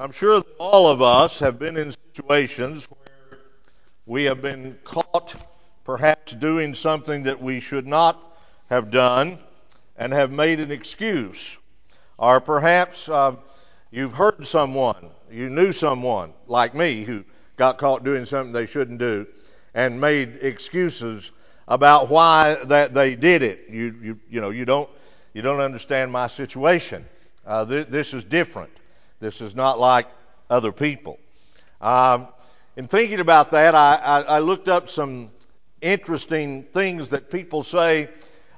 I'm sure all of us have been in situations where we have been caught perhaps doing something that we should not have done and have made an excuse. Or perhaps uh, you've heard someone, you knew someone like me who got caught doing something they shouldn't do and made excuses about why that they did it. You, you, you know, you don't, you don't understand my situation. Uh, th- this is different. This is not like other people. Um, in thinking about that, I, I, I, looked up some interesting things that people say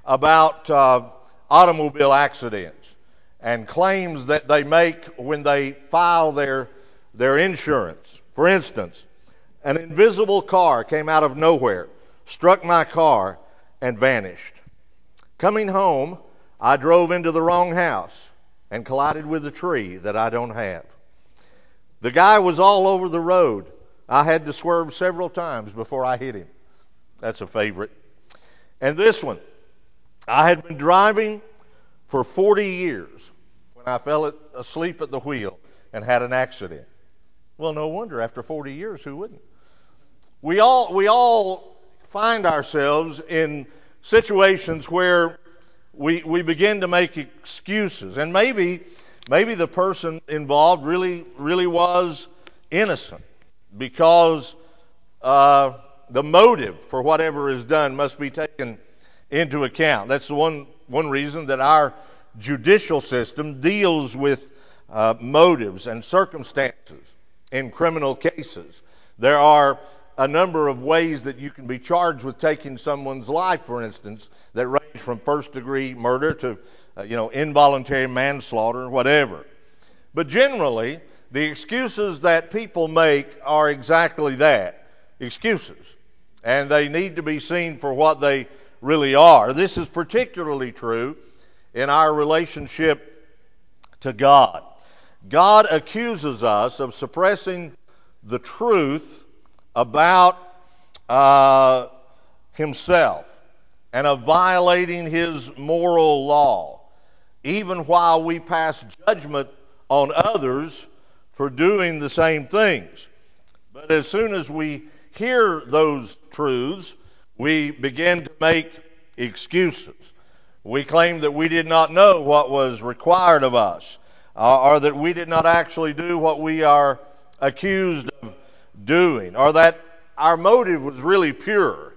about uh, automobile accidents and claims that they make when they file their, their insurance. For instance, an invisible car came out of nowhere, struck my car, and vanished. Coming home, I drove into the wrong house and collided with a tree that I don't have. The guy was all over the road. I had to swerve several times before I hit him. That's a favorite. And this one, I had been driving for 40 years when I fell asleep at the wheel and had an accident. Well, no wonder after 40 years, who wouldn't? We all, we all find ourselves in situations where we, we begin to make excuses. And maybe, maybe the person involved really, really was innocent because uh, the motive for whatever is done must be taken into account. That's the one, one reason that our judicial system deals with uh, motives and circumstances in criminal cases. There are a number of ways that you can be charged with taking someone's life, for instance, that range from first degree murder to, uh, you know, involuntary manslaughter, whatever. But generally, the excuses that people make are exactly that excuses. And they need to be seen for what they really are. This is particularly true in our relationship to God. God accuses us of suppressing the truth about uh, himself and of violating his moral law, even while we pass judgment on others for doing the same things. But as soon as we hear those truths, we begin to make excuses. We claim that we did not know what was required of us, uh, or that we did not actually do what we are accused of doing, or that our motive was really pure.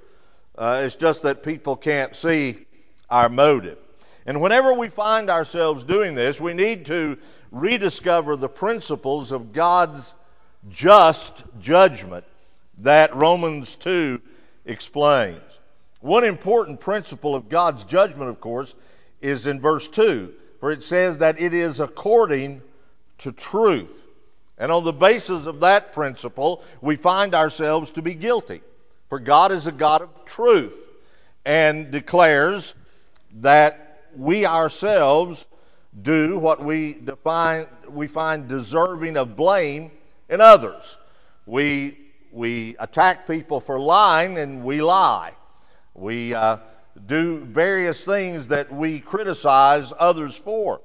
Uh, it's just that people can't see our motive. And whenever we find ourselves doing this, we need to rediscover the principles of God's just judgment that Romans 2 explains. One important principle of God's judgment, of course, is in verse 2, where it says that it is according to truth. And on the basis of that principle, we find ourselves to be guilty. For God is a God of truth and declares that we ourselves do what we define we find deserving of blame in others. We we attack people for lying and we lie. We uh, do various things that we criticize others for.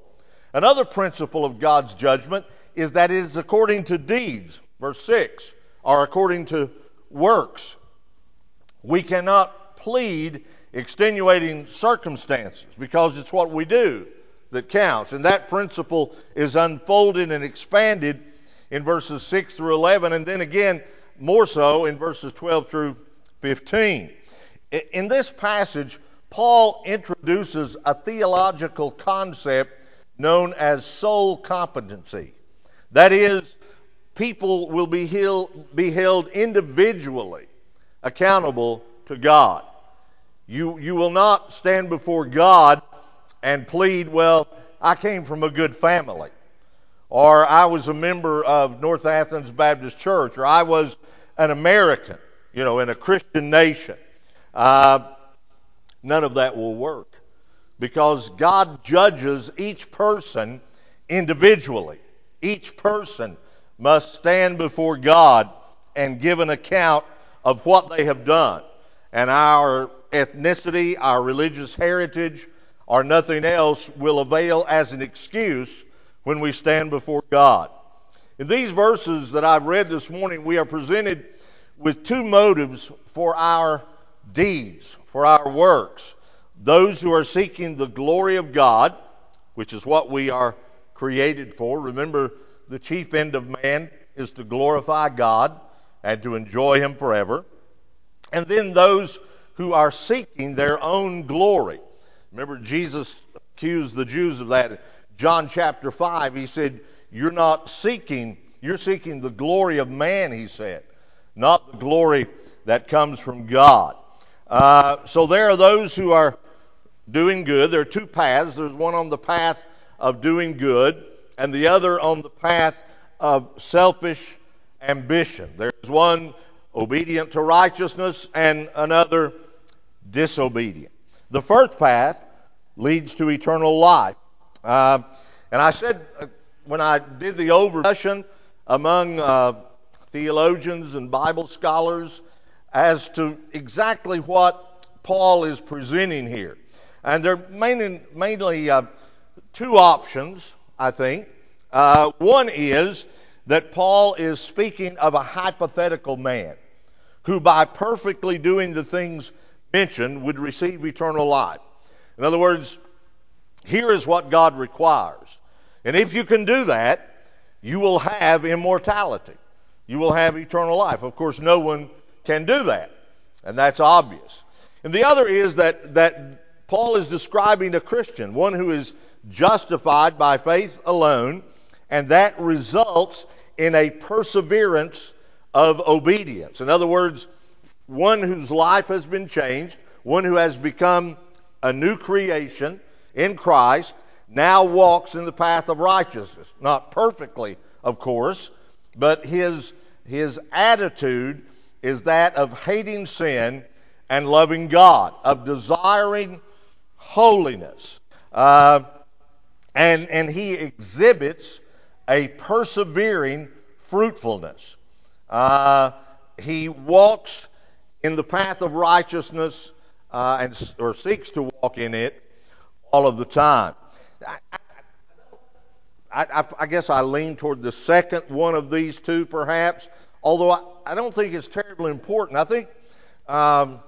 Another principle of God's judgment is that it is according to deeds, verse 6, or according to works. We cannot plead extenuating circumstances because it's what we do that counts. And that principle is unfolded and expanded in verses 6 through 11, and then again more so in verses 12 through 15. In this passage, Paul introduces a theological concept known as soul competency. That is, people will be, be held individually accountable to God. You, you will not stand before God and plead, well, I came from a good family, or I was a member of North Athens Baptist Church, or I was an American, you know, in a Christian nation. Uh, none of that will work because God judges each person individually. Each person must stand before God and give an account of what they have done. And our ethnicity, our religious heritage, or nothing else will avail as an excuse when we stand before God. In these verses that I've read this morning, we are presented with two motives for our deeds, for our works. Those who are seeking the glory of God, which is what we are created for. Remember, the chief end of man is to glorify God and to enjoy Him forever. And then those who are seeking their own glory. Remember, Jesus accused the Jews of that. John chapter 5, he said, You're not seeking, you're seeking the glory of man, he said, not the glory that comes from God. Uh, so there are those who are doing good. There are two paths. There's one on the path of doing good, and the other on the path of selfish ambition. There's one obedient to righteousness and another disobedient. The first path leads to eternal life. Uh, and I said uh, when I did the over among uh, theologians and Bible scholars as to exactly what Paul is presenting here. And they're mainly, mainly uh, two options, I think. Uh, one is that Paul is speaking of a hypothetical man who, by perfectly doing the things mentioned, would receive eternal life. In other words, here is what God requires. And if you can do that, you will have immortality. You will have eternal life. Of course, no one can do that, and that's obvious. And the other is that, that Paul is describing a Christian, one who is justified by faith alone, and that results in a perseverance of obedience. In other words, one whose life has been changed, one who has become a new creation in Christ, now walks in the path of righteousness. Not perfectly, of course, but his, his attitude is that of hating sin and loving God, of desiring holiness. Uh, and, and he exhibits a persevering fruitfulness. Uh, he walks in the path of righteousness uh, and, or seeks to walk in it all of the time. I, I, I, I, guess I lean toward the second one of these two, perhaps, although I, don't think it's terribly important. I think, um,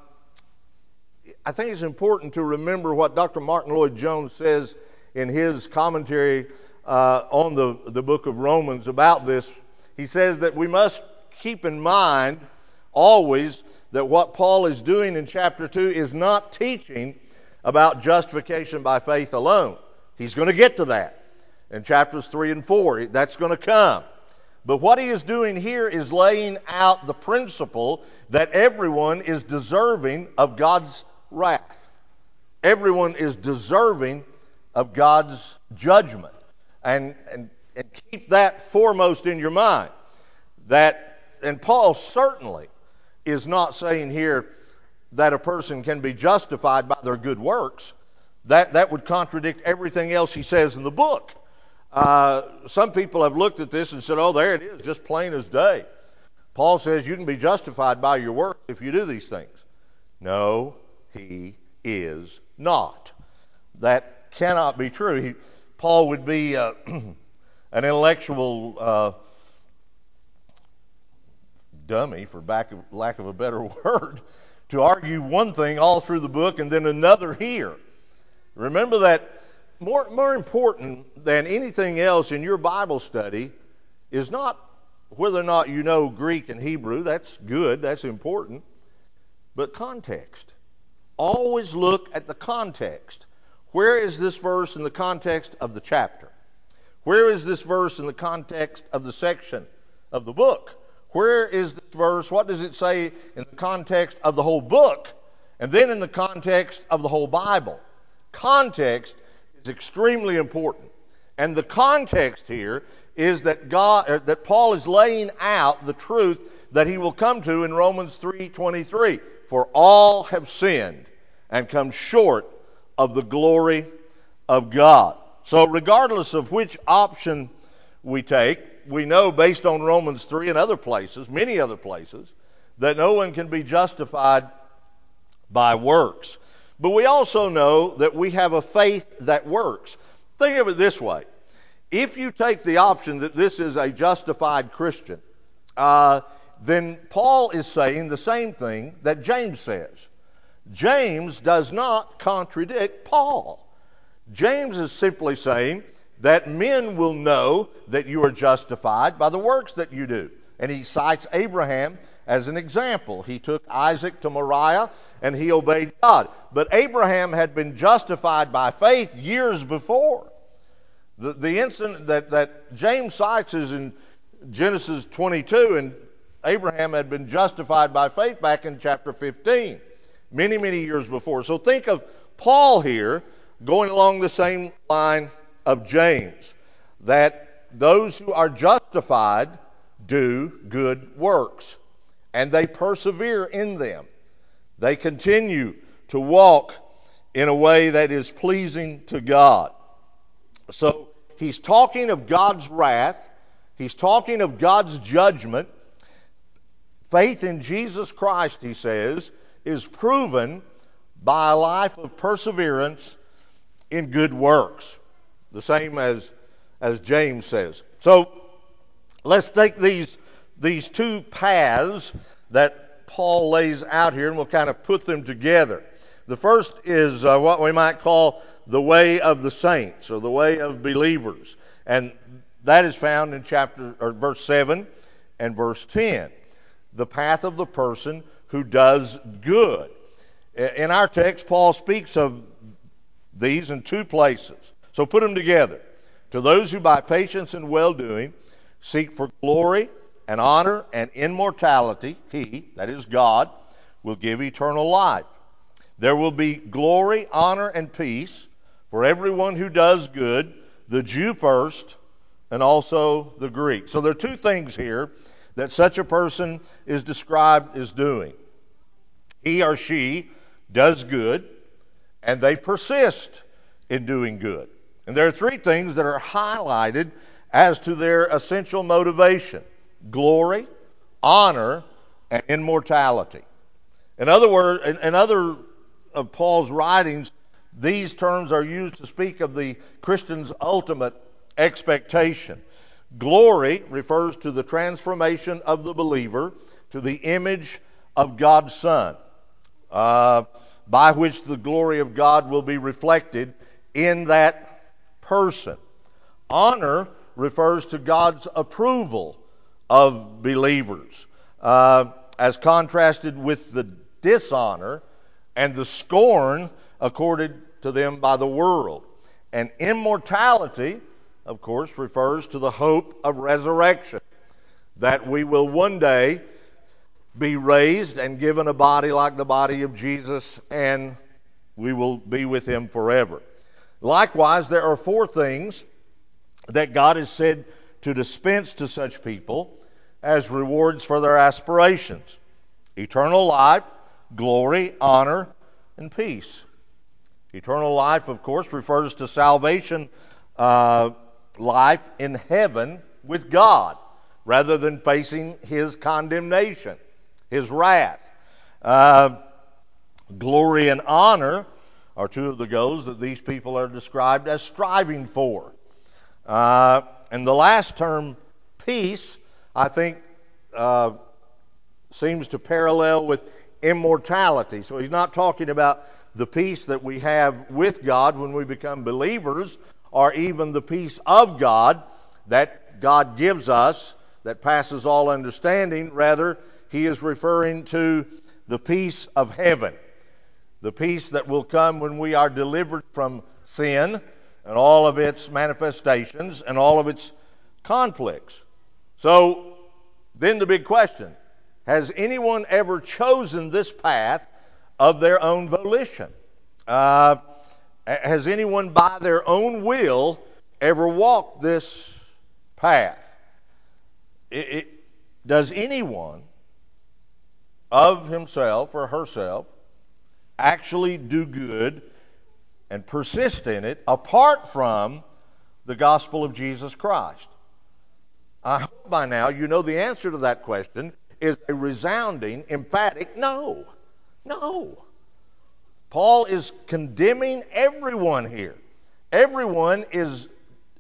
I think it's important to remember what Dr. Martyn Lloyd-Jones says in his commentary uh, on the, the book of Romans about this. He says that we must keep in mind always that what Paul is doing in chapter 2 is not teaching about justification by faith alone. He's going to get to that in chapters 3 and 4. That's going to come. But what he is doing here is laying out the principle that everyone is deserving of God's wrath. Everyone is deserving of God's judgment. And, and, and keep that foremost in your mind. That, and Paul certainly is not saying here that a person can be justified by their good works. That, that would contradict everything else he says in the book. Uh, some people have looked at this and said, oh, there it is, just plain as day. Paul says you can be justified by your works if you do these things. No, he is not. That cannot be true. He, Paul would be uh, an intellectual uh, dummy, for back of, lack of a better word, to argue one thing all through the book and then another here. Remember that more, more important than anything else in your Bible study is not whether or not you know Greek and Hebrew. That's good, that's important. But context. Always look at the context. Where is this verse in the context of the chapter? Where is this verse in the context of the section of the book? Where is this verse? What does it say in the context of the whole book? And then in the context of the whole Bible. Context is extremely important. And the context here is that God uh, that Paul is laying out the truth that he will come to in Romans 3:23. For all have sinned and come short of the glory of God. So regardless of which option we take, we know based on Romans 3 and other places, many other places, that no one can be justified by works. But we also know that we have a faith that works. Think of it this way if you take the option that this is a justified Christian, uh, then Paul is saying the same thing that James says. James does not contradict Paul. James is simply saying that men will know that you are justified by the works that you do. And he cites Abraham as an example. He took Isaac to Moriah and he obeyed God. But Abraham had been justified by faith years before. The, the incident that, that James cites is in Genesis 22, and Abraham had been justified by faith back in chapter 15, many, many years before. So think of Paul here going along the same line of James, that those who are justified do good works, and they persevere in them. They continue to walk in a way that is pleasing to God. So he's talking of God's wrath, he's talking of God's judgment. Faith in Jesus Christ, he says, is proven by a life of perseverance in good works. The same as, as James says. So let's take these, these two paths that Paul lays out here and we'll kind of put them together. The first is uh, what we might call the way of the saints or the way of believers. And that is found in chapter or verse 7 and verse 10. The path of the person who does good. In our text, Paul speaks of these in two places. So put them together. To those who by patience and well doing seek for glory and honor and immortality, he, that is God, will give eternal life. There will be glory, honor, and peace for everyone who does good, the Jew first, and also the Greek. So there are two things here that such a person is described as doing. He or she does good, and they persist in doing good. And there are three things that are highlighted as to their essential motivation glory, honor, and immortality. In other words, in, in other of Paul's writings, these terms are used to speak of the Christian's ultimate expectation. Glory refers to the transformation of the believer to the image of God's Son, uh, by which the glory of God will be reflected in that person. Honor refers to God's approval of believers, uh, as contrasted with the dishonor and the scorn accorded to them by the world. And immortality, of course, refers to the hope of resurrection, that we will one day be raised and given a body like the body of Jesus, and we will be with him forever. Likewise, there are four things that God has said to dispense to such people as rewards for their aspirations eternal life, glory, honor, and peace. Eternal life, of course, refers to salvation uh, life in heaven with God rather than facing his condemnation, his wrath. Uh, glory and honor are two of the goals that these people are described as striving for. Uh, and the last term, peace, I think uh, seems to parallel with immortality. So he's not talking about the peace that we have with God when we become believers, or even the peace of God that God gives us that passes all understanding. Rather, he is referring to the peace of heaven, the peace that will come when we are delivered from sin and all of its manifestations and all of its conflicts. So, then the big question has anyone ever chosen this path of their own volition. Uh, has anyone by their own will ever walked this path? It, it, does anyone of himself or herself actually do good and persist in it apart from the gospel of Jesus Christ? I hope by now you know the answer to that question is a resounding, emphatic no. No. Paul is condemning everyone here. Everyone is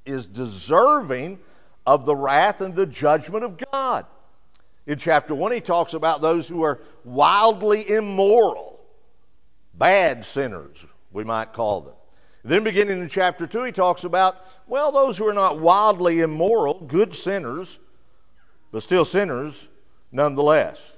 is deserving of the wrath and the judgment of God. In chapter 1, he talks about those who are wildly immoral, bad sinners, we might call them. Then, beginning in chapter 2, he talks about, well, those who are not wildly immoral, good sinners, but still sinners nonetheless.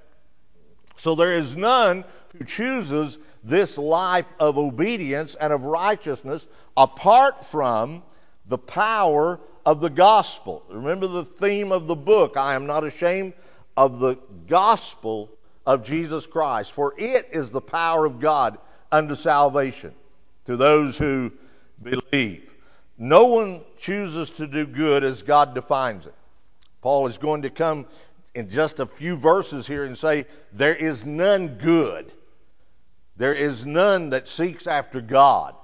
So there is none who chooses this life of obedience and of righteousness apart from the power of the gospel. Remember the theme of the book I am not ashamed of the gospel of Jesus Christ, for it is the power of God unto salvation to those who believe. No one chooses to do good as God defines it. Paul is going to come in just a few verses here and say, There is none good. There is none that seeks after God.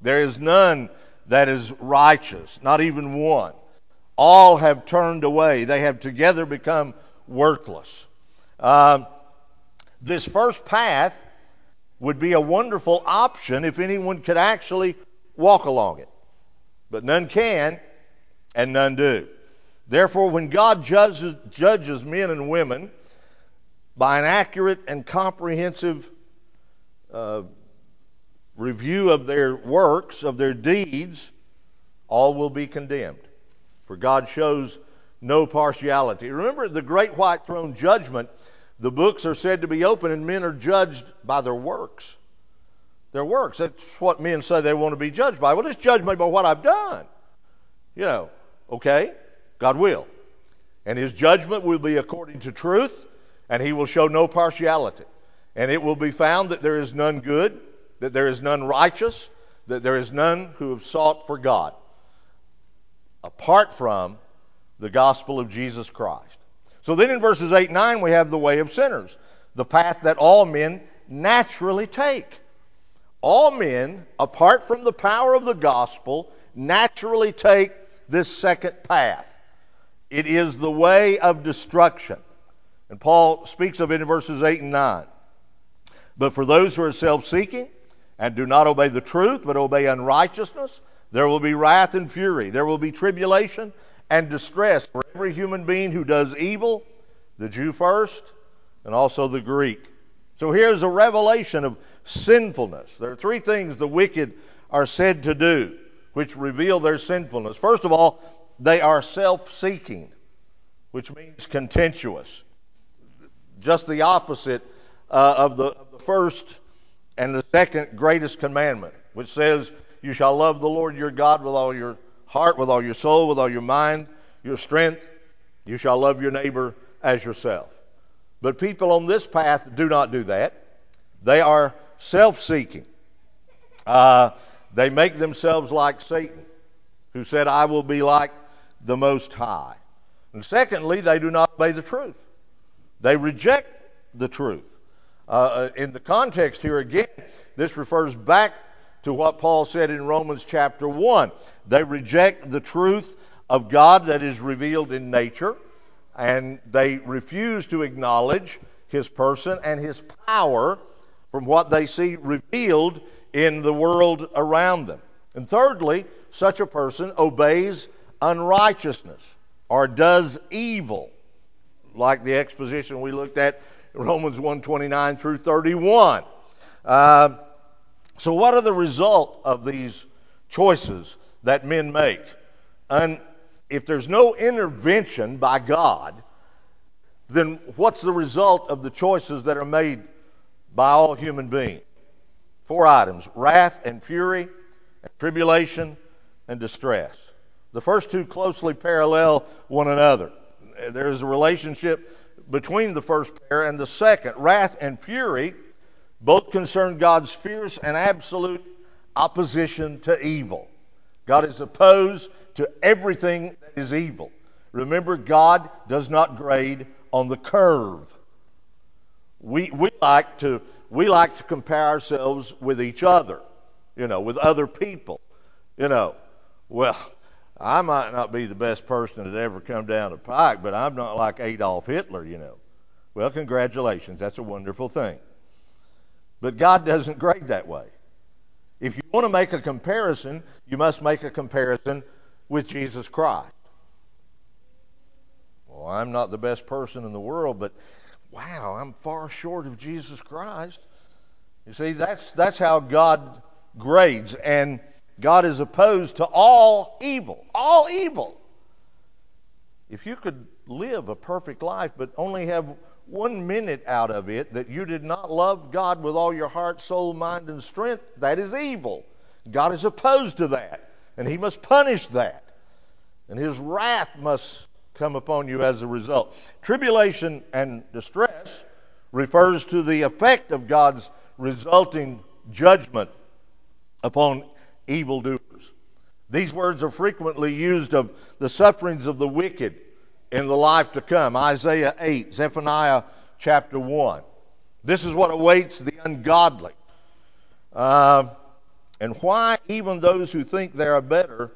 There is none that is righteous, not even one. All have turned away. They have together become worthless. Um, this first path would be a wonderful option if anyone could actually walk along it. But none can, and none do. Therefore, when God judges, judges men and women by an accurate and comprehensive uh, review of their works, of their deeds, all will be condemned. For God shows no partiality. Remember the great white throne judgment, the books are said to be open and men are judged by their works. Their works. That's what men say they want to be judged by. Well, just judge me by what I've done. You know, okay? God will. And his judgment will be according to truth, and he will show no partiality. And it will be found that there is none good, that there is none righteous, that there is none who have sought for God, apart from the gospel of Jesus Christ. So then in verses 8 and 9, we have the way of sinners, the path that all men naturally take. All men, apart from the power of the gospel, naturally take this second path. It is the way of destruction. And Paul speaks of it in verses 8 and 9. But for those who are self seeking and do not obey the truth, but obey unrighteousness, there will be wrath and fury. There will be tribulation and distress for every human being who does evil, the Jew first, and also the Greek. So here's a revelation of sinfulness. There are three things the wicked are said to do which reveal their sinfulness. First of all, they are self seeking, which means contentious. Just the opposite uh, of, the, of the first and the second greatest commandment, which says, You shall love the Lord your God with all your heart, with all your soul, with all your mind, your strength. You shall love your neighbor as yourself. But people on this path do not do that. They are self seeking. Uh, they make themselves like Satan, who said, I will be like the Most High. And secondly, they do not obey the truth. They reject the truth. Uh, uh, in the context here again, this refers back to what Paul said in Romans chapter 1. They reject the truth of God that is revealed in nature, and they refuse to acknowledge his person and his power from what they see revealed in the world around them. And thirdly, such a person obeys unrighteousness or does evil, like the exposition we looked at Romans 129 through 31. Uh, so, what are the result of these choices that men make? And if there's no intervention by God, then what's the result of the choices that are made by all human beings? Four items wrath and fury, and tribulation and distress. The first two closely parallel one another. There is a relationship between the first pair and the second. Wrath and fury both concern God's fierce and absolute opposition to evil. God is opposed to everything that is evil. Remember, God does not grade on the curve. We, we, like to, we like to compare ourselves with each other, you know, with other people. You know, well, I might not be the best person that ever come down the pike, but I'm not like Adolf Hitler, you know. Well, congratulations. That's a wonderful thing. But God doesn't grade that way. If you want to make a comparison, you must make a comparison with Jesus Christ. Well, I'm not the best person in the world, but wow, I'm far short of Jesus Christ. You see, that's, that's how God grades. And God is opposed to all evil. All evil. If you could live a perfect life, but only have one minute out of it that you did not love God with all your heart, soul, mind, and strength, that is evil. God is opposed to that, and He must punish that. And His wrath must come upon you as a result. Tribulation and distress refers to the effect of God's resulting judgment upon evildoers. These words are frequently used of the sufferings of the wicked in the life to come. Isaiah 8, Zephaniah chapter 1. This is what awaits the ungodly. Uh, and why even those who think they are better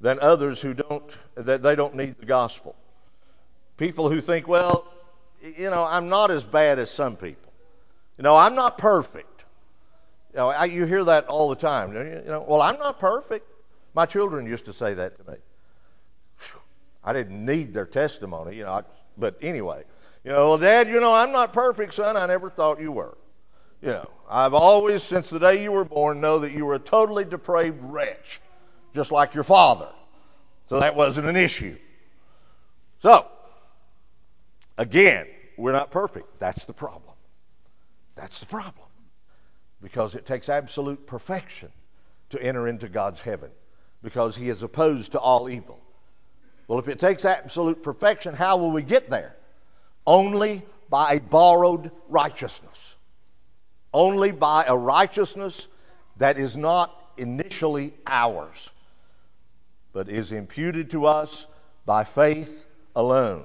than others who don't, that they don't need the gospel. People who think, well, you know, I'm not as bad as some people. You know, I'm not perfect. You know, I, you hear that all the time. You know, well, I'm not perfect. My children used to say that to me. I didn't need their testimony, you know. I, but anyway, you know, well, Dad, you know, I'm not perfect, son. I never thought you were. You know, I've always, since the day you were born, know that you were a totally depraved wretch, just like your father. So that wasn't an issue. So, again, we're not perfect. That's the problem. That's the problem. Because it takes absolute perfection to enter into God's heaven, because He is opposed to all evil. Well, if it takes absolute perfection, how will we get there? Only by a borrowed righteousness. Only by a righteousness that is not initially ours, but is imputed to us by faith alone.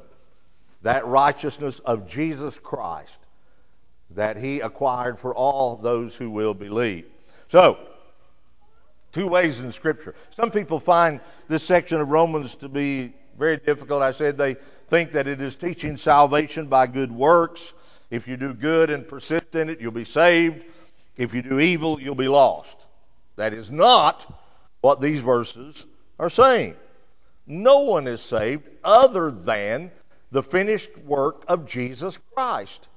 That righteousness of Jesus Christ that he acquired for all those who will believe. So, Two ways in Scripture. Some people find this section of Romans to be very difficult. I said they think that it is teaching salvation by good works. If you do good and persist in it, you'll be saved. If you do evil, you'll be lost. That is not what these verses are saying. No one is saved other than the finished work of Jesus Christ.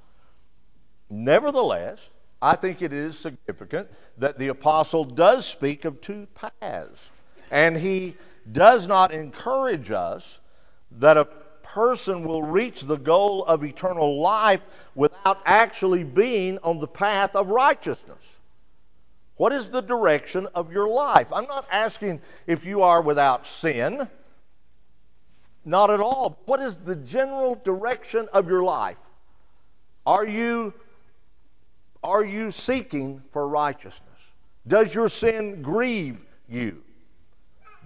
Nevertheless, I think it is significant that the apostle does speak of two paths. And he does not encourage us that a person will reach the goal of eternal life without actually being on the path of righteousness. What is the direction of your life? I'm not asking if you are without sin. Not at all. What is the general direction of your life? Are you are you seeking for righteousness? Does your sin grieve you?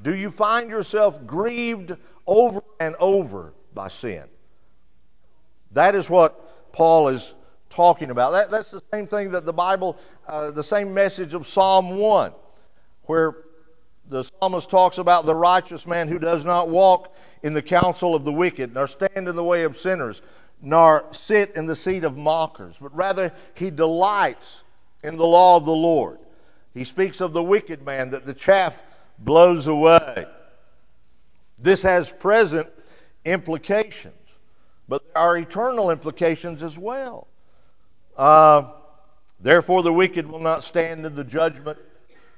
Do you find yourself grieved over and over by sin? That is what Paul is talking about. That, that's the same thing that the Bible, uh, the same message of Psalm 1, where the psalmist talks about the righteous man who does not walk in the counsel of the wicked, nor stand in the way of sinners, nor sit in the seat of mockers, but rather he delights in the law of the Lord. He speaks of the wicked man that the chaff blows away. This has present implications, but there are eternal implications as well. Uh, Therefore, the wicked will not stand in the judgment,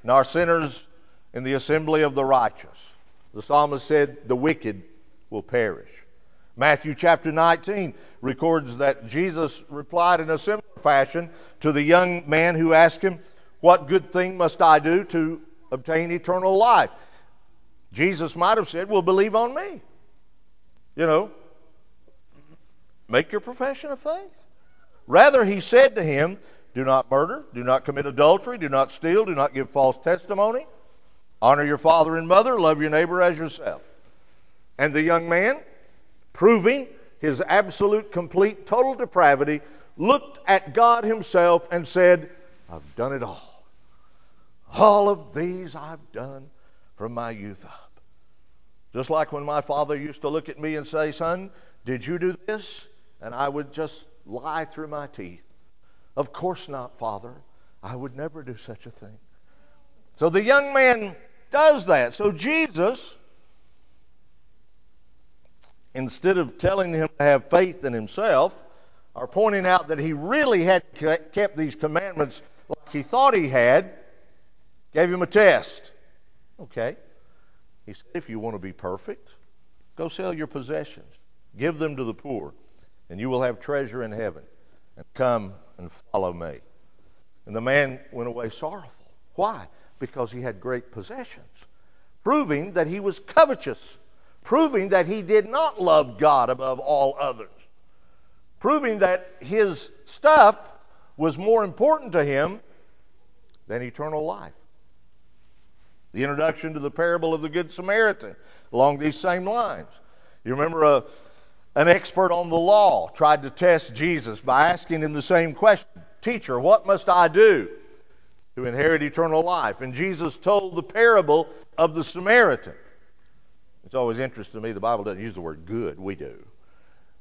nor sinners in the assembly of the righteous. The psalmist said, The wicked will perish. Matthew chapter 19 records that Jesus replied in a similar fashion to the young man who asked him, What good thing must I do to obtain eternal life? Jesus might have said, Well, believe on me. You know, make your profession of faith. Rather, he said to him, Do not murder, do not commit adultery, do not steal, do not give false testimony, honor your father and mother, love your neighbor as yourself. And the young man, proving his absolute, complete, total depravity, looked at God himself and said, I've done it all. All of these I've done from my youth up. Just like when my father used to look at me and say, Son, did you do this? And I would just lie through my teeth. Of course not, Father. I would never do such a thing. So the young man does that. So Jesus instead of telling him to have faith in himself, or pointing out that he really had kept these commandments like he thought he had, gave him a test. Okay. He said, if you want to be perfect, go sell your possessions, give them to the poor, and you will have treasure in heaven. And come and follow me. And the man went away sorrowful. Why? Because he had great possessions, proving that he was covetous, proving that he did not love God above all others, proving that his stuff was more important to him than eternal life. The introduction to the parable of the Good Samaritan along these same lines. You remember a, an expert on the law tried to test Jesus by asking him the same question Teacher, what must I do to inherit eternal life? And Jesus told the parable of the Samaritan. It's always interesting to me, the Bible doesn't use the word good, we do.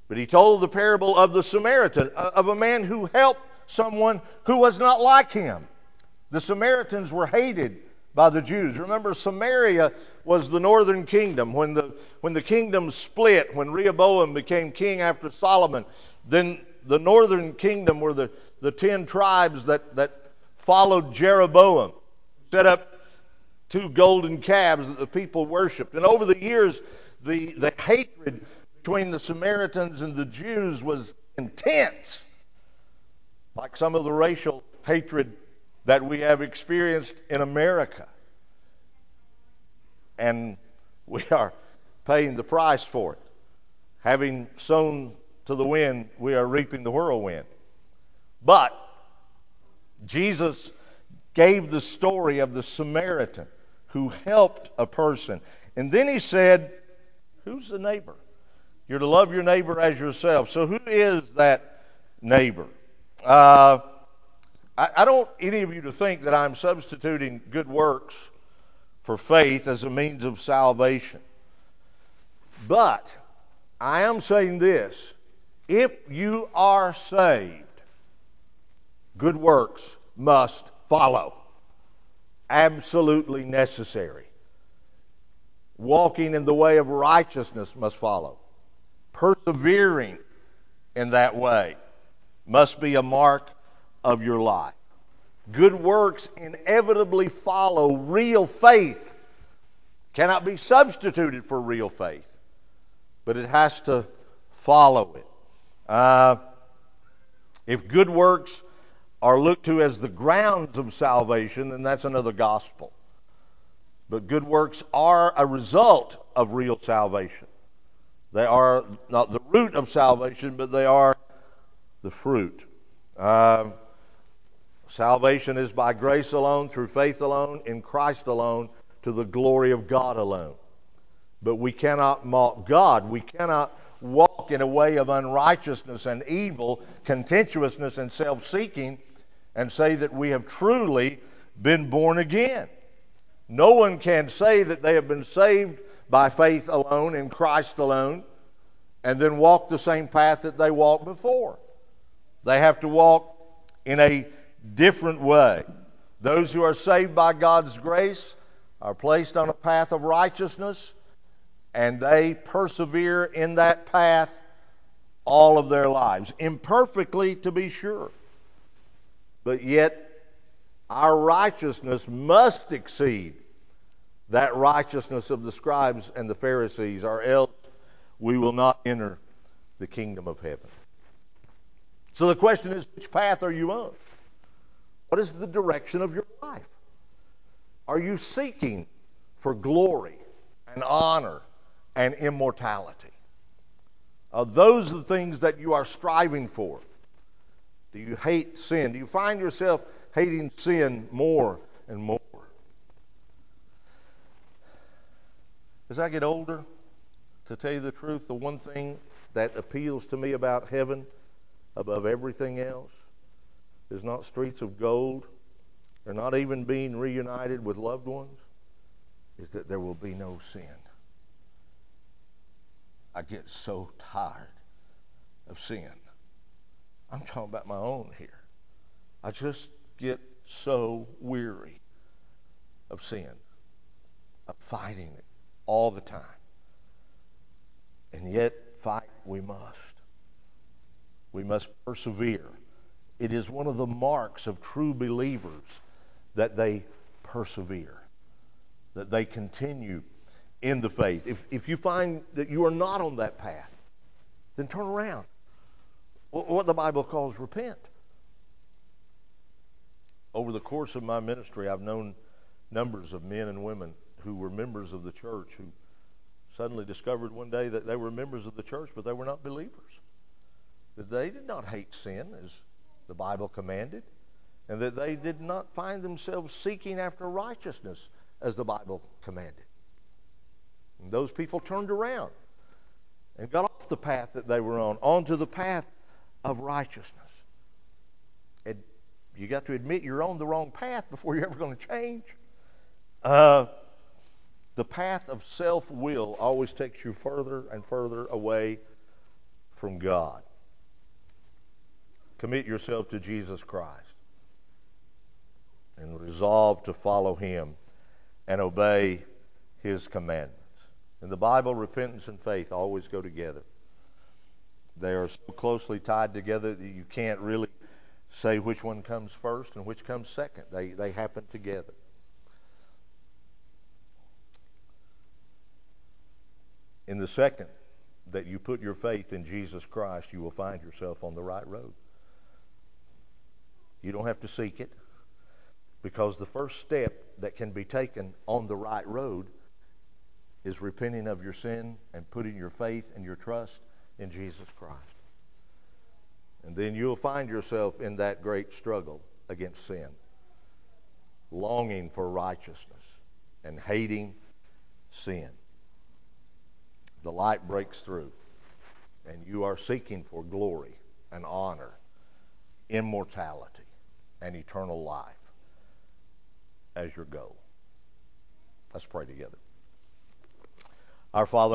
But he told the parable of the Samaritan, uh, of a man who helped someone who was not like him. The Samaritans were hated by the Jews. Remember, Samaria was the northern kingdom. When the, when the kingdom split, when Rehoboam became king after Solomon, then the northern kingdom were the, the ten tribes that, that followed Jeroboam, set up two golden calves that the people worshiped. And over the years, the, the hatred between the Samaritans and the Jews was intense, like some of the racial hatred that we have experienced in America. And we are paying the price for it. Having sown to the wind, we are reaping the whirlwind. But Jesus gave the story of the Samaritan who helped a person. And then he said, Who's the neighbor? You're to love your neighbor as yourself. So, who is that neighbor? Uh, I, I don't any of you to think that I'm substituting good works for faith as a means of salvation. But I am saying this if you are saved, good works must follow. Absolutely necessary. Walking in the way of righteousness must follow. Persevering in that way must be a mark of your life. Good works inevitably follow real faith. Cannot be substituted for real faith, but it has to follow it. Uh, if good works are looked to as the grounds of salvation, then that's another gospel. But good works are a result of real salvation. They are not the root of salvation, but they are the fruit. Uh, Salvation is by grace alone, through faith alone, in Christ alone, to the glory of God alone. But we cannot mock God. We cannot walk in a way of unrighteousness and evil, contentiousness and self seeking, and say that we have truly been born again. No one can say that they have been saved by faith alone, in Christ alone, and then walk the same path that they walked before. They have to walk in a different way. Those who are saved by God's grace are placed on a path of righteousness, and they persevere in that path all of their lives. Imperfectly, to be sure. But yet, our righteousness must exceed that righteousness of the scribes and the Pharisees, or else we will not enter the kingdom of heaven. So the question is which path are you on? What is the direction of your life? Are you seeking for glory and honor and immortality? Are those the things that you are striving for? Do you hate sin? Do you find yourself hating sin more and more? As I get older, to tell you the truth, the one thing that appeals to me about heaven above everything else is not streets of gold, or not even being reunited with loved ones, is that there will be no sin. I get so tired of sin. I'm talking about my own here. I just get so weary of sin, of fighting it all the time. And yet, fight we must. We must persevere. It is one of the marks of true believers that they persevere, that they continue in the faith. If, if you find that you are not on that path, then turn around. What the Bible calls repent. Over the course of my ministry, I've known numbers of men and women who were members of the church who suddenly discovered one day that they were members of the church, but they were not believers. That they did not hate sin as the Bible commanded, and that they did not find themselves seeking after righteousness as the Bible commanded. And those people turned around and got off the path that they were on, onto the path of righteousness. And you got to admit you're on the wrong path before you're ever going to change. Uh, the path of self will always takes you further and further away from God. Commit yourself to Jesus Christ and resolve to follow Him and obey His commandments. In the Bible, repentance and faith always go together. They are so closely tied together that you can't really say which one comes first and which comes second. They, they happen together. In the second that you put your faith in Jesus Christ, you will find yourself on the right road. You don't have to seek it because the first step that can be taken on the right road is repenting of your sin and putting your faith and your trust in Jesus Christ. And then you'll find yourself in that great struggle against sin, longing for righteousness and hating sin. The light breaks through, and you are seeking for glory and honor, immortality, and eternal life as your goal. Let's pray together. Our Father,